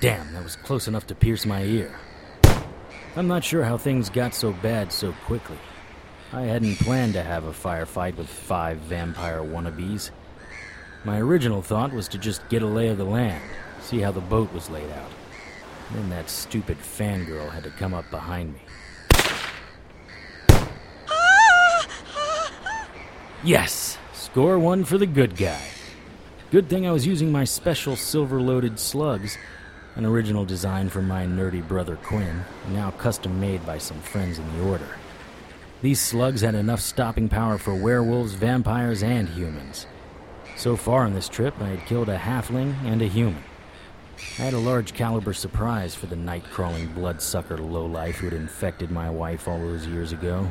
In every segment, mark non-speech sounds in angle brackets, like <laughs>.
Damn, that was close enough to pierce my ear. I'm not sure how things got so bad so quickly. I hadn't planned to have a firefight with five vampire wannabes. My original thought was to just get a lay of the land, see how the boat was laid out. Then that stupid fangirl had to come up behind me. Yes! Score one for the good guy. Good thing I was using my special silver loaded slugs, an original design from my nerdy brother Quinn, now custom made by some friends in the Order. These slugs had enough stopping power for werewolves, vampires, and humans. So far on this trip, I had killed a halfling and a human. I had a large caliber surprise for the night crawling bloodsucker lowlife who had infected my wife all those years ago.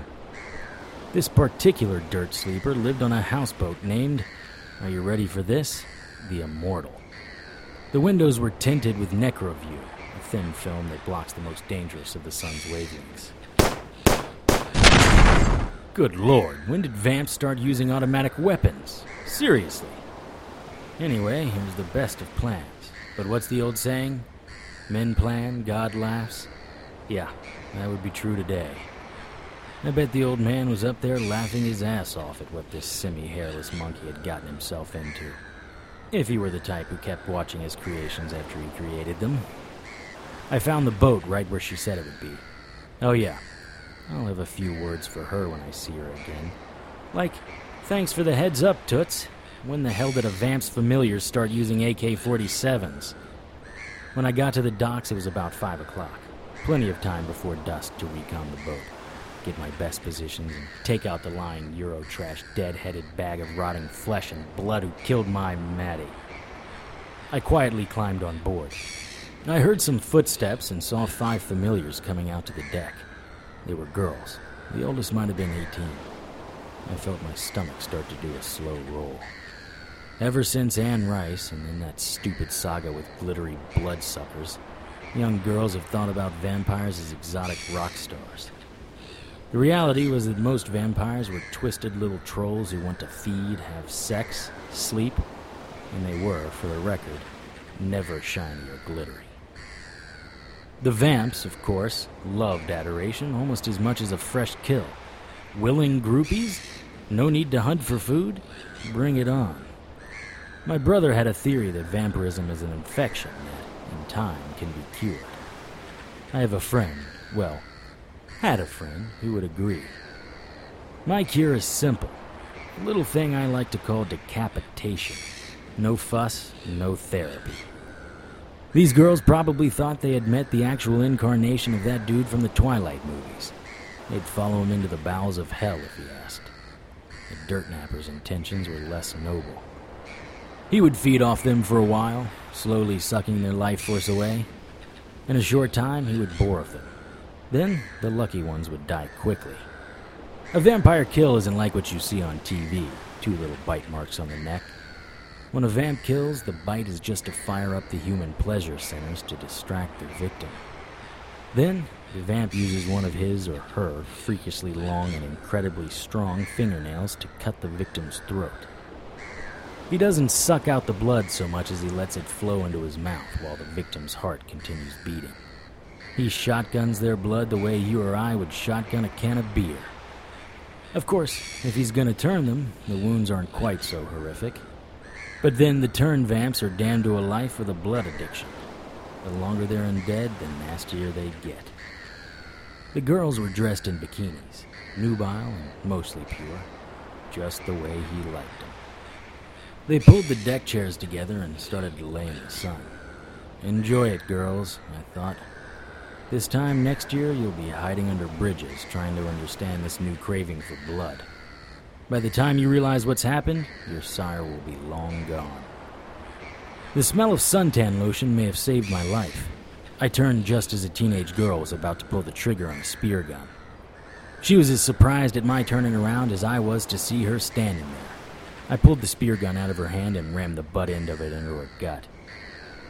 This particular dirt sleeper lived on a houseboat named, are you ready for this? The Immortal. The windows were tinted with Necroview, a thin film that blocks the most dangerous of the sun's wavelengths. Good lord, when did Vamp start using automatic weapons? Seriously. Anyway, it was the best of plans. But what's the old saying? Men plan, God laughs. Yeah, that would be true today. I bet the old man was up there laughing his ass off at what this semi hairless monkey had gotten himself into. If he were the type who kept watching his creations after he created them. I found the boat right where she said it would be. Oh, yeah. I'll have a few words for her when I see her again. Like, thanks for the heads up, Toots. When the hell did a Vamp's familiars start using AK 47s? When I got to the docks, it was about 5 o'clock. Plenty of time before dusk to recon the boat, get my best positions, and take out the lying Euro trash dead headed bag of rotting flesh and blood who killed my Maddie. I quietly climbed on board. I heard some footsteps and saw five familiars coming out to the deck. They were girls. The oldest might have been 18. I felt my stomach start to do a slow roll. Ever since Anne Rice and then that stupid saga with glittery bloodsuckers, young girls have thought about vampires as exotic rock stars. The reality was that most vampires were twisted little trolls who want to feed, have sex, sleep, and they were, for the record, never shiny or glittery. The vamps, of course, loved adoration almost as much as a fresh kill. Willing groupies? No need to hunt for food? Bring it on. My brother had a theory that vampirism is an infection that, in time, can be cured. I have a friend, well, had a friend who would agree. My cure is simple a little thing I like to call decapitation. No fuss, no therapy. These girls probably thought they had met the actual incarnation of that dude from the Twilight movies. They'd follow him into the bowels of hell if he asked. The dirt napper's intentions were less noble. He would feed off them for a while, slowly sucking their life force away. In a short time, he would bore of them. Then, the lucky ones would die quickly. A vampire kill isn't like what you see on TV two little bite marks on the neck. When a vamp kills, the bite is just to fire up the human pleasure centers to distract the victim. Then, the vamp uses one of his or her freakishly long and incredibly strong fingernails to cut the victim's throat. He doesn't suck out the blood so much as he lets it flow into his mouth while the victim's heart continues beating. He shotguns their blood the way you or I would shotgun a can of beer. Of course, if he's gonna turn them, the wounds aren't quite so horrific. But then the turn vamps are damned to a life with a blood addiction. The longer they're undead, the nastier they get. The girls were dressed in bikinis, nubile and mostly pure, just the way he liked them. They pulled the deck chairs together and started to lay in the sun. Enjoy it, girls, I thought. This time next year, you'll be hiding under bridges trying to understand this new craving for blood. By the time you realize what's happened, your sire will be long gone. The smell of suntan lotion may have saved my life. I turned just as a teenage girl was about to pull the trigger on a spear gun. She was as surprised at my turning around as I was to see her standing there. I pulled the spear gun out of her hand and rammed the butt end of it into her gut.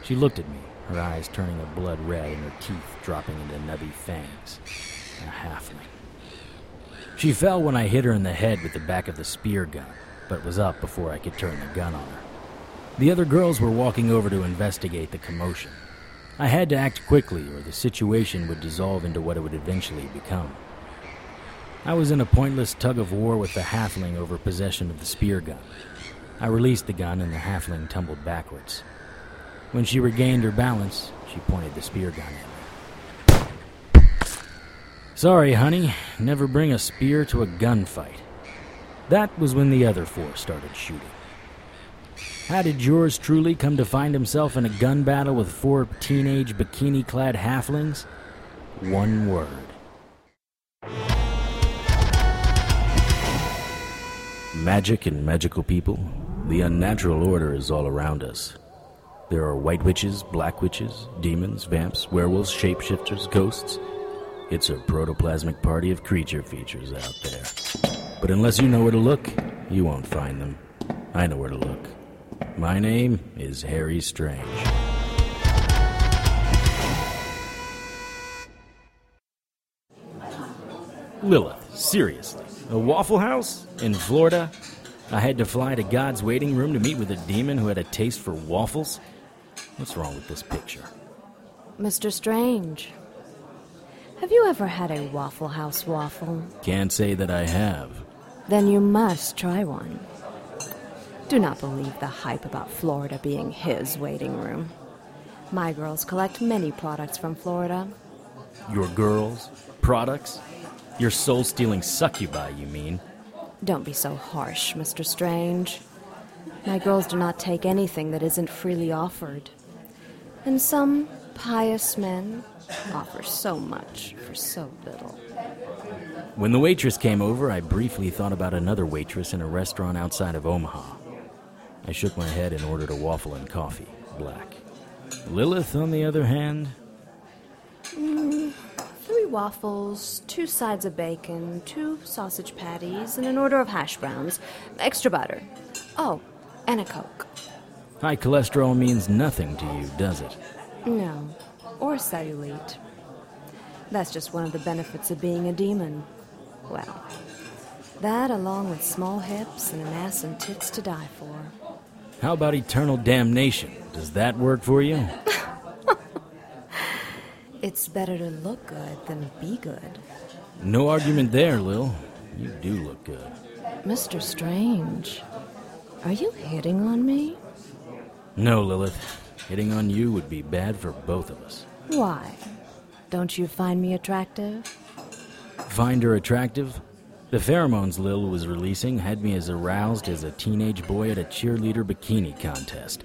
She looked at me, her eyes turning a blood red and her teeth dropping into nubby fangs. A halfling. She fell when I hit her in the head with the back of the spear gun, but was up before I could turn the gun on her. The other girls were walking over to investigate the commotion. I had to act quickly, or the situation would dissolve into what it would eventually become. I was in a pointless tug of war with the halfling over possession of the spear gun. I released the gun, and the halfling tumbled backwards. When she regained her balance, she pointed the spear gun at me. Sorry, honey, never bring a spear to a gunfight. That was when the other four started shooting. How did yours truly come to find himself in a gun battle with four teenage bikini clad halflings? One word. Magic and magical people, the unnatural order is all around us. There are white witches, black witches, demons, vamps, werewolves, shapeshifters, ghosts. It's a protoplasmic party of creature features out there. But unless you know where to look, you won't find them. I know where to look. My name is Harry Strange. Lilith, seriously. A Waffle House? In Florida? I had to fly to God's waiting room to meet with a demon who had a taste for waffles? What's wrong with this picture? Mr. Strange, have you ever had a Waffle House waffle? Can't say that I have. Then you must try one. Do not believe the hype about Florida being his waiting room. My girls collect many products from Florida. Your girls? Products? Your soul stealing succubi, you mean? Don't be so harsh, Mr. Strange. My girls do not take anything that isn't freely offered. And some pious men offer so much for so little. When the waitress came over, I briefly thought about another waitress in a restaurant outside of Omaha. I shook my head and ordered a waffle and coffee, black. Lilith, on the other hand, Mm, three waffles, two sides of bacon, two sausage patties, and an order of hash browns. Extra butter. Oh, and a Coke. High cholesterol means nothing to you, does it? No, or cellulite. That's just one of the benefits of being a demon. Well, that along with small hips and an ass and tits to die for. How about eternal damnation? Does that work for you? <laughs> It's better to look good than be good. No argument there, Lil. You do look good. Mr. Strange, are you hitting on me? No, Lilith. Hitting on you would be bad for both of us. Why? Don't you find me attractive? Find her attractive? The pheromones Lil was releasing had me as aroused as a teenage boy at a cheerleader bikini contest.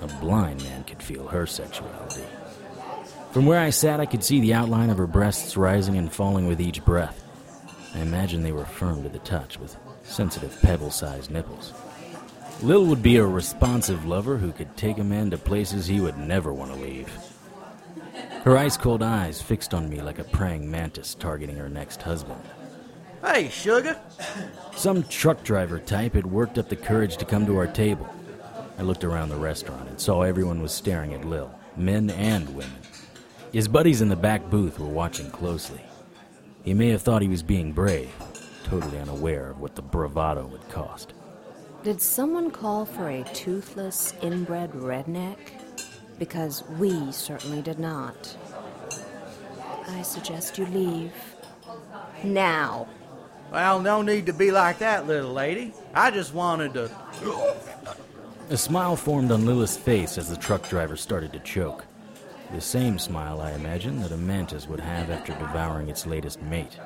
A blind man could feel her sexuality. From where I sat, I could see the outline of her breasts rising and falling with each breath. I imagined they were firm to the touch, with sensitive pebble sized nipples. Lil would be a responsive lover who could take a man to places he would never want to leave. Her ice cold eyes fixed on me like a praying mantis targeting her next husband. Hey, sugar. Some truck driver type had worked up the courage to come to our table. I looked around the restaurant and saw everyone was staring at Lil, men and women. His buddies in the back booth were watching closely. He may have thought he was being brave, totally unaware of what the bravado would cost. Did someone call for a toothless, inbred redneck? Because we certainly did not. I suggest you leave. Now. Well, no need to be like that, little lady. I just wanted to. A smile formed on Lilith's face as the truck driver started to choke. The same smile, I imagine, that a mantis would have after devouring its latest mate.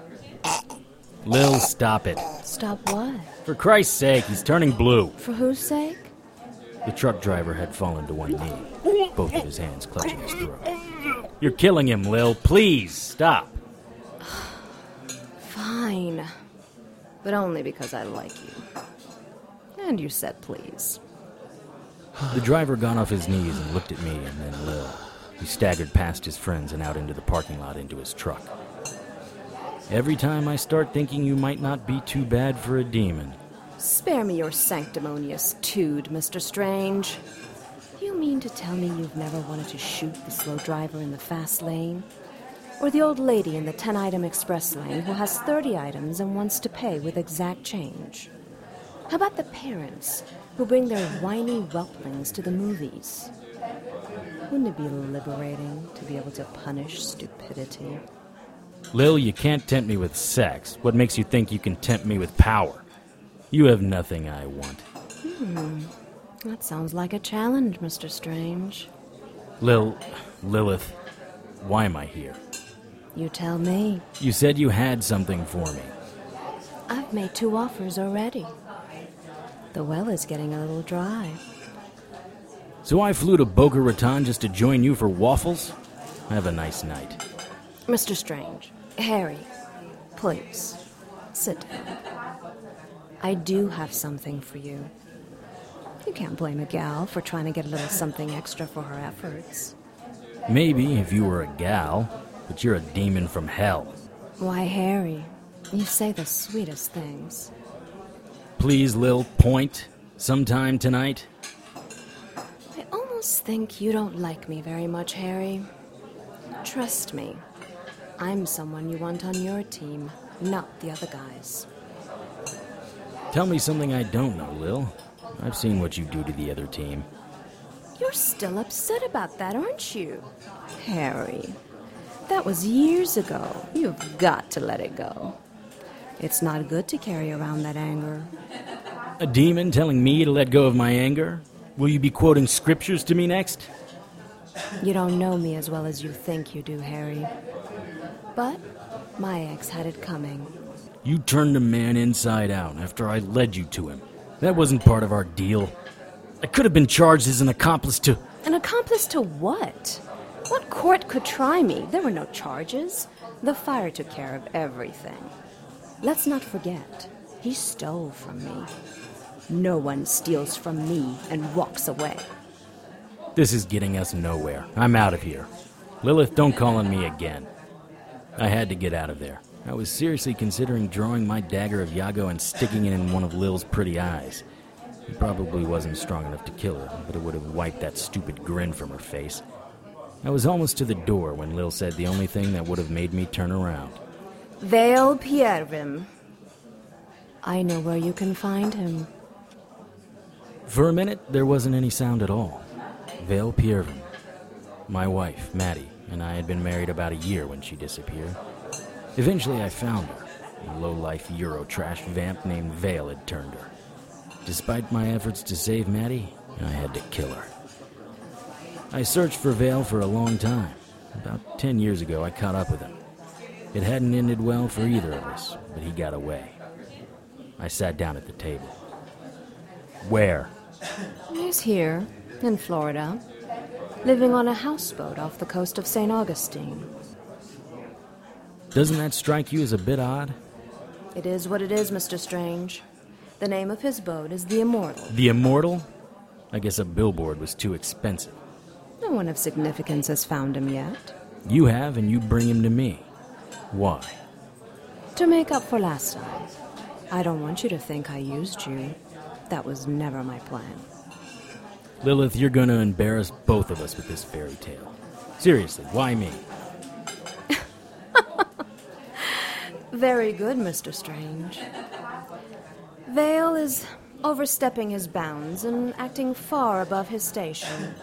Lil, stop it. Stop what? For Christ's sake, he's turning blue. For whose sake? The truck driver had fallen to one knee, both of his hands clutching his throat. You're killing him, Lil. Please, stop. <sighs> Fine. But only because I like you. And you said please. The driver got off his knees and looked at me and then Lil. He staggered past his friends and out into the parking lot into his truck. Every time I start thinking you might not be too bad for a demon, Spare me your sanctimonious tood, Mr. Strange. You mean to tell me you've never wanted to shoot the slow driver in the fast lane? Or the old lady in the 10 item express lane who has 30 items and wants to pay with exact change? How about the parents who bring their whiny whelplings to the movies? Wouldn't it be liberating to be able to punish stupidity? Lil, you can't tempt me with sex. What makes you think you can tempt me with power? You have nothing I want. Hmm. That sounds like a challenge, Mr. Strange. Lil, Lilith, why am I here? You tell me. You said you had something for me. I've made two offers already. The well is getting a little dry. So I flew to Boca Raton just to join you for waffles? Have a nice night. Mr. Strange, Harry, please, sit down. I do have something for you. You can't blame a gal for trying to get a little something extra for her efforts. Maybe if you were a gal, but you're a demon from hell. Why, Harry, you say the sweetest things. Please, Lil, point sometime tonight. I almost think you don't like me very much, Harry. Trust me, I'm someone you want on your team, not the other guys. Tell me something I don't know, Lil. I've seen what you do to the other team. You're still upset about that, aren't you? Harry, that was years ago. You've got to let it go. It's not good to carry around that anger. A demon telling me to let go of my anger? Will you be quoting scriptures to me next? You don't know me as well as you think you do, Harry. But my ex had it coming. You turned a man inside out after I led you to him. That wasn't part of our deal. I could have been charged as an accomplice to. An accomplice to what? What court could try me? There were no charges. The fire took care of everything. Let's not forget, he stole from me. No one steals from me and walks away. This is getting us nowhere. I'm out of here. Lilith, don't call on me again. I had to get out of there. I was seriously considering drawing my dagger of Yago and sticking it in one of Lil's pretty eyes. It probably wasn't strong enough to kill her, but it would have wiped that stupid grin from her face. I was almost to the door when Lil said the only thing that would have made me turn around. Vale Piervim. I know where you can find him. For a minute, there wasn't any sound at all. Vale Piervin. My wife, Maddie, and I had been married about a year when she disappeared. Eventually, I found her. A low-life Eurotrash vamp named Vale had turned her. Despite my efforts to save Maddie, I had to kill her. I searched for Vale for a long time. About ten years ago, I caught up with him. It hadn't ended well for either of us, but he got away. I sat down at the table. Where? He's here, in Florida, living on a houseboat off the coast of St. Augustine. Doesn't that strike you as a bit odd? It is what it is, Mr. Strange. The name of his boat is the Immortal. The Immortal? I guess a billboard was too expensive. No one of significance has found him yet. You have, and you bring him to me. Why? To make up for last time. I don't want you to think I used you. That was never my plan. Lilith, you're gonna embarrass both of us with this fairy tale. Seriously, why me? <laughs> Very good, Mr. Strange. Vale is overstepping his bounds and acting far above his station.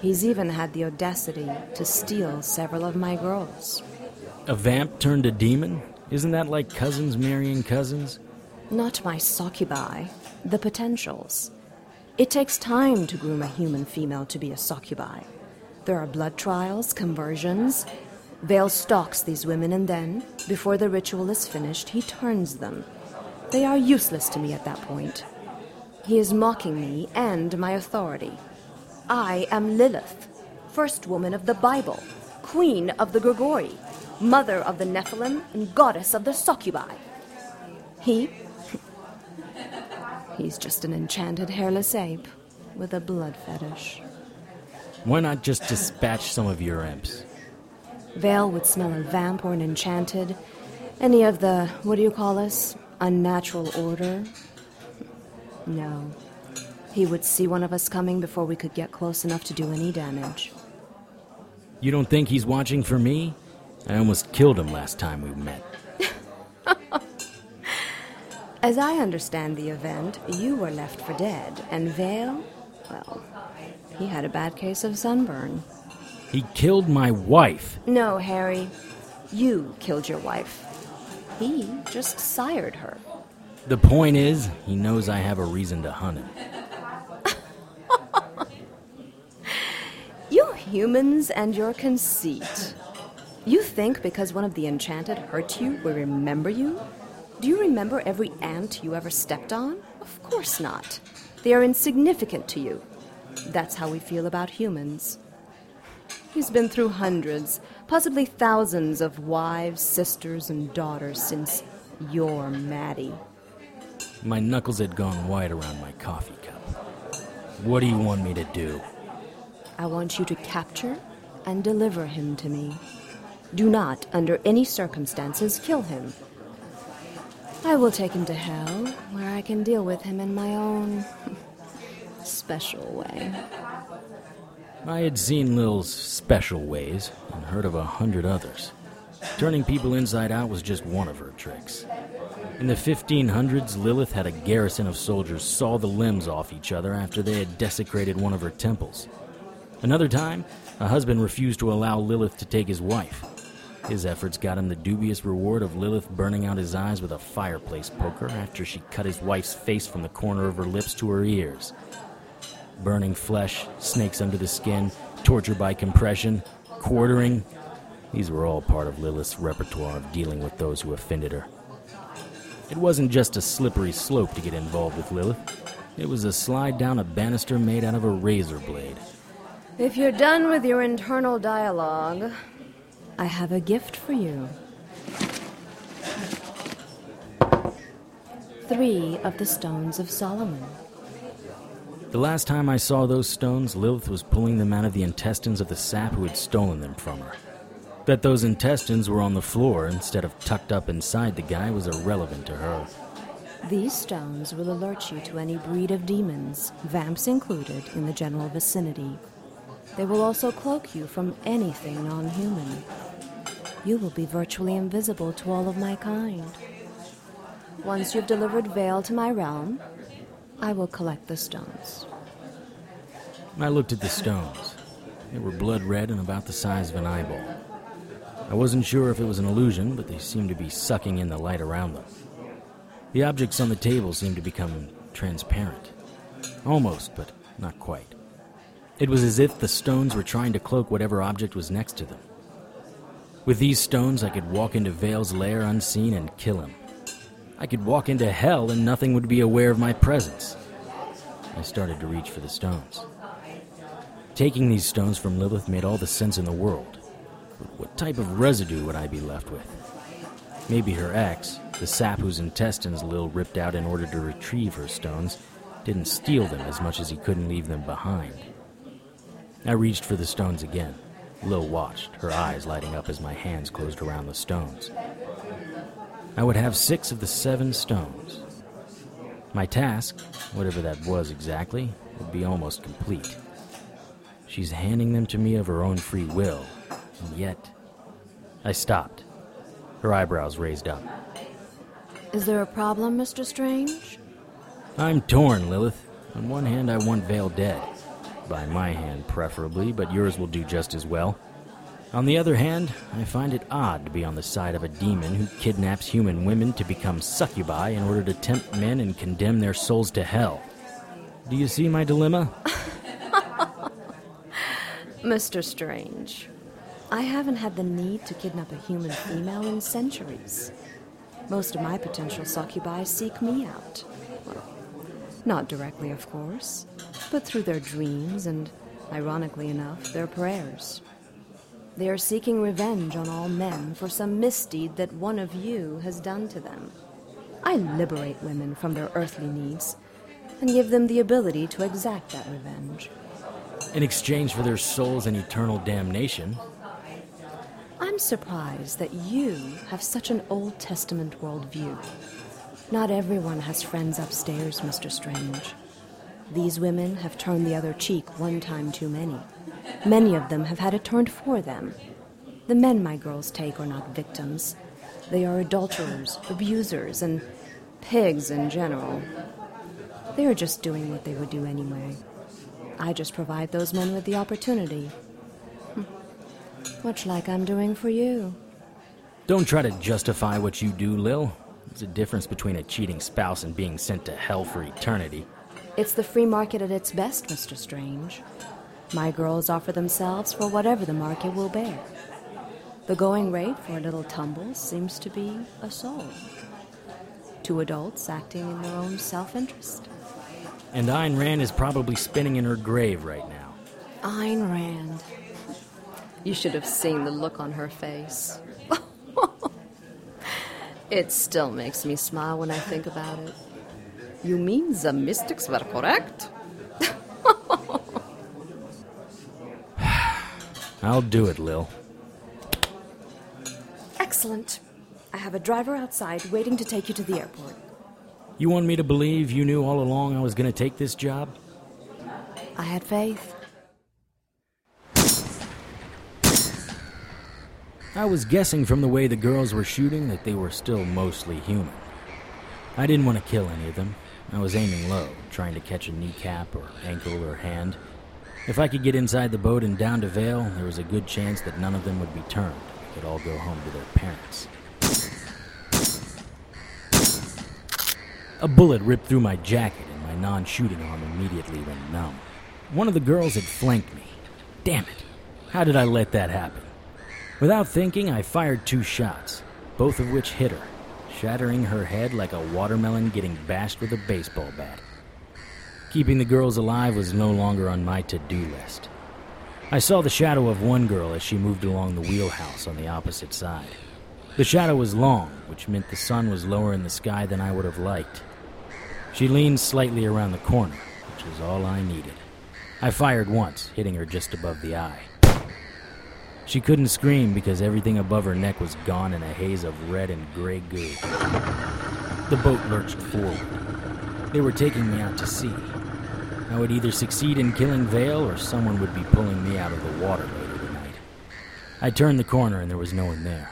He's even had the audacity to steal several of my girls. A vamp turned a demon? Isn't that like cousins marrying cousins? Not my succubi, the potentials. It takes time to groom a human female to be a succubi. There are blood trials, conversions. Vale stalks these women, and then, before the ritual is finished, he turns them. They are useless to me at that point. He is mocking me and my authority. I am Lilith, first woman of the Bible, queen of the Grigori, mother of the Nephilim, and goddess of the succubi. He He's just an enchanted hairless ape with a blood fetish. Why not just dispatch some of your imps? Vale would smell a vamp or an enchanted, any of the, what do you call us, unnatural order. No. He would see one of us coming before we could get close enough to do any damage. You don't think he's watching for me? I almost killed him last time we met. <laughs> As I understand the event, you were left for dead, and Vale, Well, he had a bad case of sunburn. He killed my wife. No, Harry. You killed your wife. He just sired her. The point is, he knows I have a reason to hunt him. <laughs> You humans and your conceit. You think because one of the enchanted hurt you, we remember you? Do you remember every ant you ever stepped on? Of course not. They are insignificant to you. That's how we feel about humans. He's been through hundreds, possibly thousands of wives, sisters, and daughters since you're Maddie. My knuckles had gone white around my coffee cup. What do you want me to do? I want you to capture and deliver him to me. Do not, under any circumstances, kill him. I will take him to hell, where I can deal with him in my own special way. I had seen Lil's special ways and heard of a hundred others. Turning people inside out was just one of her tricks. In the 1500s, Lilith had a garrison of soldiers saw the limbs off each other after they had desecrated one of her temples. Another time, a husband refused to allow Lilith to take his wife. His efforts got him the dubious reward of Lilith burning out his eyes with a fireplace poker after she cut his wife's face from the corner of her lips to her ears. Burning flesh, snakes under the skin, torture by compression, quartering. These were all part of Lilith's repertoire of dealing with those who offended her. It wasn't just a slippery slope to get involved with Lilith. It was a slide down a banister made out of a razor blade. If you're done with your internal dialogue, I have a gift for you. Three of the stones of Solomon. The last time I saw those stones, Lilith was pulling them out of the intestines of the sap who had stolen them from her. That those intestines were on the floor instead of tucked up inside the guy was irrelevant to her. These stones will alert you to any breed of demons, vamps included, in the general vicinity. They will also cloak you from anything non human. You will be virtually invisible to all of my kind. Once you've delivered Vale to my realm, I will collect the stones. I looked at the stones. They were blood red and about the size of an eyeball. I wasn't sure if it was an illusion, but they seemed to be sucking in the light around them. The objects on the table seemed to become transparent. Almost, but not quite. It was as if the stones were trying to cloak whatever object was next to them. With these stones, I could walk into Vale's lair unseen and kill him. I could walk into hell and nothing would be aware of my presence. I started to reach for the stones. Taking these stones from Lilith made all the sense in the world. But what type of residue would I be left with? Maybe her ex, the sap whose intestines Lil ripped out in order to retrieve her stones, didn't steal them as much as he couldn't leave them behind. I reached for the stones again. Lil watched, her eyes lighting up as my hands closed around the stones. I would have six of the seven stones. My task, whatever that was exactly, would be almost complete. She's handing them to me of her own free will, and yet. I stopped. Her eyebrows raised up. Is there a problem, Mr. Strange? I'm torn, Lilith. On one hand, I want Vale dead. By my hand, preferably, but yours will do just as well. On the other hand, I find it odd to be on the side of a demon who kidnaps human women to become succubi in order to tempt men and condemn their souls to hell. Do you see my dilemma? <laughs> Mr. Strange, I haven't had the need to kidnap a human female in centuries. Most of my potential succubi seek me out. Well, not directly, of course, but through their dreams and, ironically enough, their prayers. They are seeking revenge on all men for some misdeed that one of you has done to them. I liberate women from their earthly needs and give them the ability to exact that revenge. In exchange for their souls and eternal damnation, I'm surprised that you have such an Old Testament worldview. Not everyone has friends upstairs, Mr. Strange. These women have turned the other cheek one time too many. Many of them have had it turned for them. The men my girls take are not victims. They are adulterers, abusers, and pigs in general. They are just doing what they would do anyway. I just provide those men with the opportunity. Much like I'm doing for you. Don't try to justify what you do, Lil. There's a difference between a cheating spouse and being sent to hell for eternity. It's the free market at its best, Mr. Strange. My girls offer themselves for whatever the market will bear. The going rate for a little tumble seems to be a soul. Two adults acting in their own self interest. And Ayn Rand is probably spinning in her grave right now. Ayn Rand. You should have seen the look on her face. <laughs> it still makes me smile when I think about it. You mean the mystics were correct? <sighs> I'll do it, Lil. Excellent. I have a driver outside waiting to take you to the airport. You want me to believe you knew all along I was going to take this job? I had faith. I was guessing from the way the girls were shooting that they were still mostly human. I didn't want to kill any of them. I was aiming low, trying to catch a kneecap or ankle or hand. If I could get inside the boat and down to Vale, there was a good chance that none of them would be turned. They could all go home to their parents. A bullet ripped through my jacket, and my non shooting arm immediately went numb. One of the girls had flanked me. Damn it! How did I let that happen? Without thinking, I fired two shots, both of which hit her, shattering her head like a watermelon getting bashed with a baseball bat. Keeping the girls alive was no longer on my to do list. I saw the shadow of one girl as she moved along the wheelhouse on the opposite side. The shadow was long, which meant the sun was lower in the sky than I would have liked. She leaned slightly around the corner, which was all I needed. I fired once, hitting her just above the eye. She couldn't scream because everything above her neck was gone in a haze of red and gray goo. The boat lurched forward. They were taking me out to sea. I would either succeed in killing Vale or someone would be pulling me out of the water later tonight. I turned the corner and there was no one there.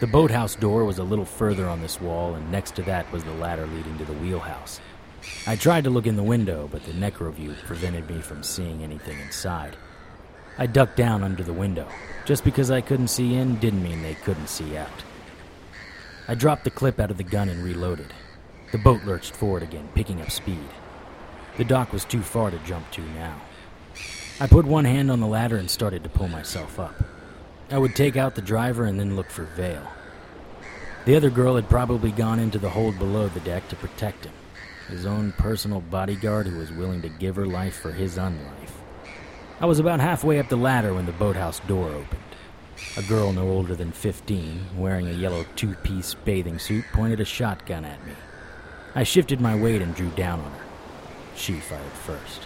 The boathouse door was a little further on this wall, and next to that was the ladder leading to the wheelhouse. I tried to look in the window, but the necroview prevented me from seeing anything inside. I ducked down under the window. Just because I couldn't see in didn't mean they couldn't see out. I dropped the clip out of the gun and reloaded. The boat lurched forward again, picking up speed. The dock was too far to jump to now. I put one hand on the ladder and started to pull myself up. I would take out the driver and then look for Vale. The other girl had probably gone into the hold below the deck to protect him, his own personal bodyguard who was willing to give her life for his unlife. I was about halfway up the ladder when the boathouse door opened. A girl no older than 15, wearing a yellow two piece bathing suit, pointed a shotgun at me. I shifted my weight and drew down on her. She fired first.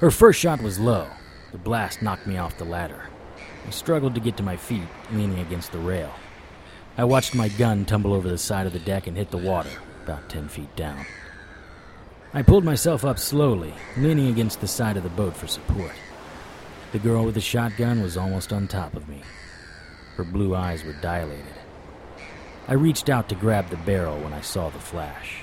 Her first shot was low. The blast knocked me off the ladder. I struggled to get to my feet, leaning against the rail. I watched my gun tumble over the side of the deck and hit the water, about 10 feet down. I pulled myself up slowly, leaning against the side of the boat for support. The girl with the shotgun was almost on top of me. Her blue eyes were dilated. I reached out to grab the barrel when I saw the flash.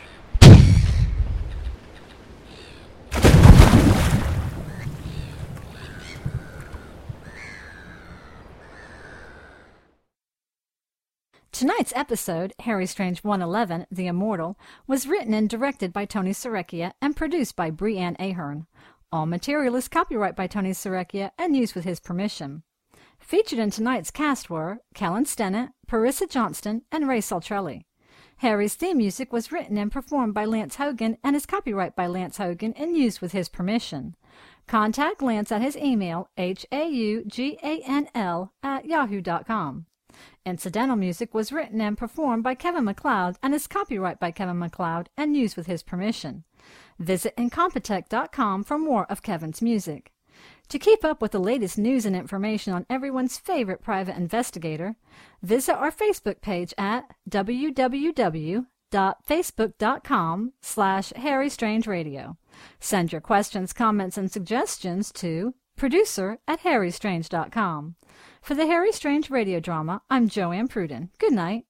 Tonight's episode, Harry Strange 111, The Immortal, was written and directed by Tony Serecchia and produced by Brianne Ahern. All material is copyright by Tony Serecchia and used with his permission. Featured in tonight's cast were Kellen Stennett, Parissa Johnston, and Ray Saltrelli. Harry's theme music was written and performed by Lance Haugan and is copyright by Lance Haugan and used with his permission. Contact Lance at his email, h-a-u-g-a-n-l at yahoo.com. Incidental music was written and performed by Kevin MacLeod and is copyright by Kevin MacLeod and used with his permission. Visit Incompetech.com for more of Kevin's music. To keep up with the latest news and information on everyone's favorite private investigator, visit our Facebook page at www.facebook.com slash Harry Strange Radio. Send your questions, comments, and suggestions to producer at harrystrange.com. For the Harry Strange radio drama, I'm Joanne Pruden. Good night.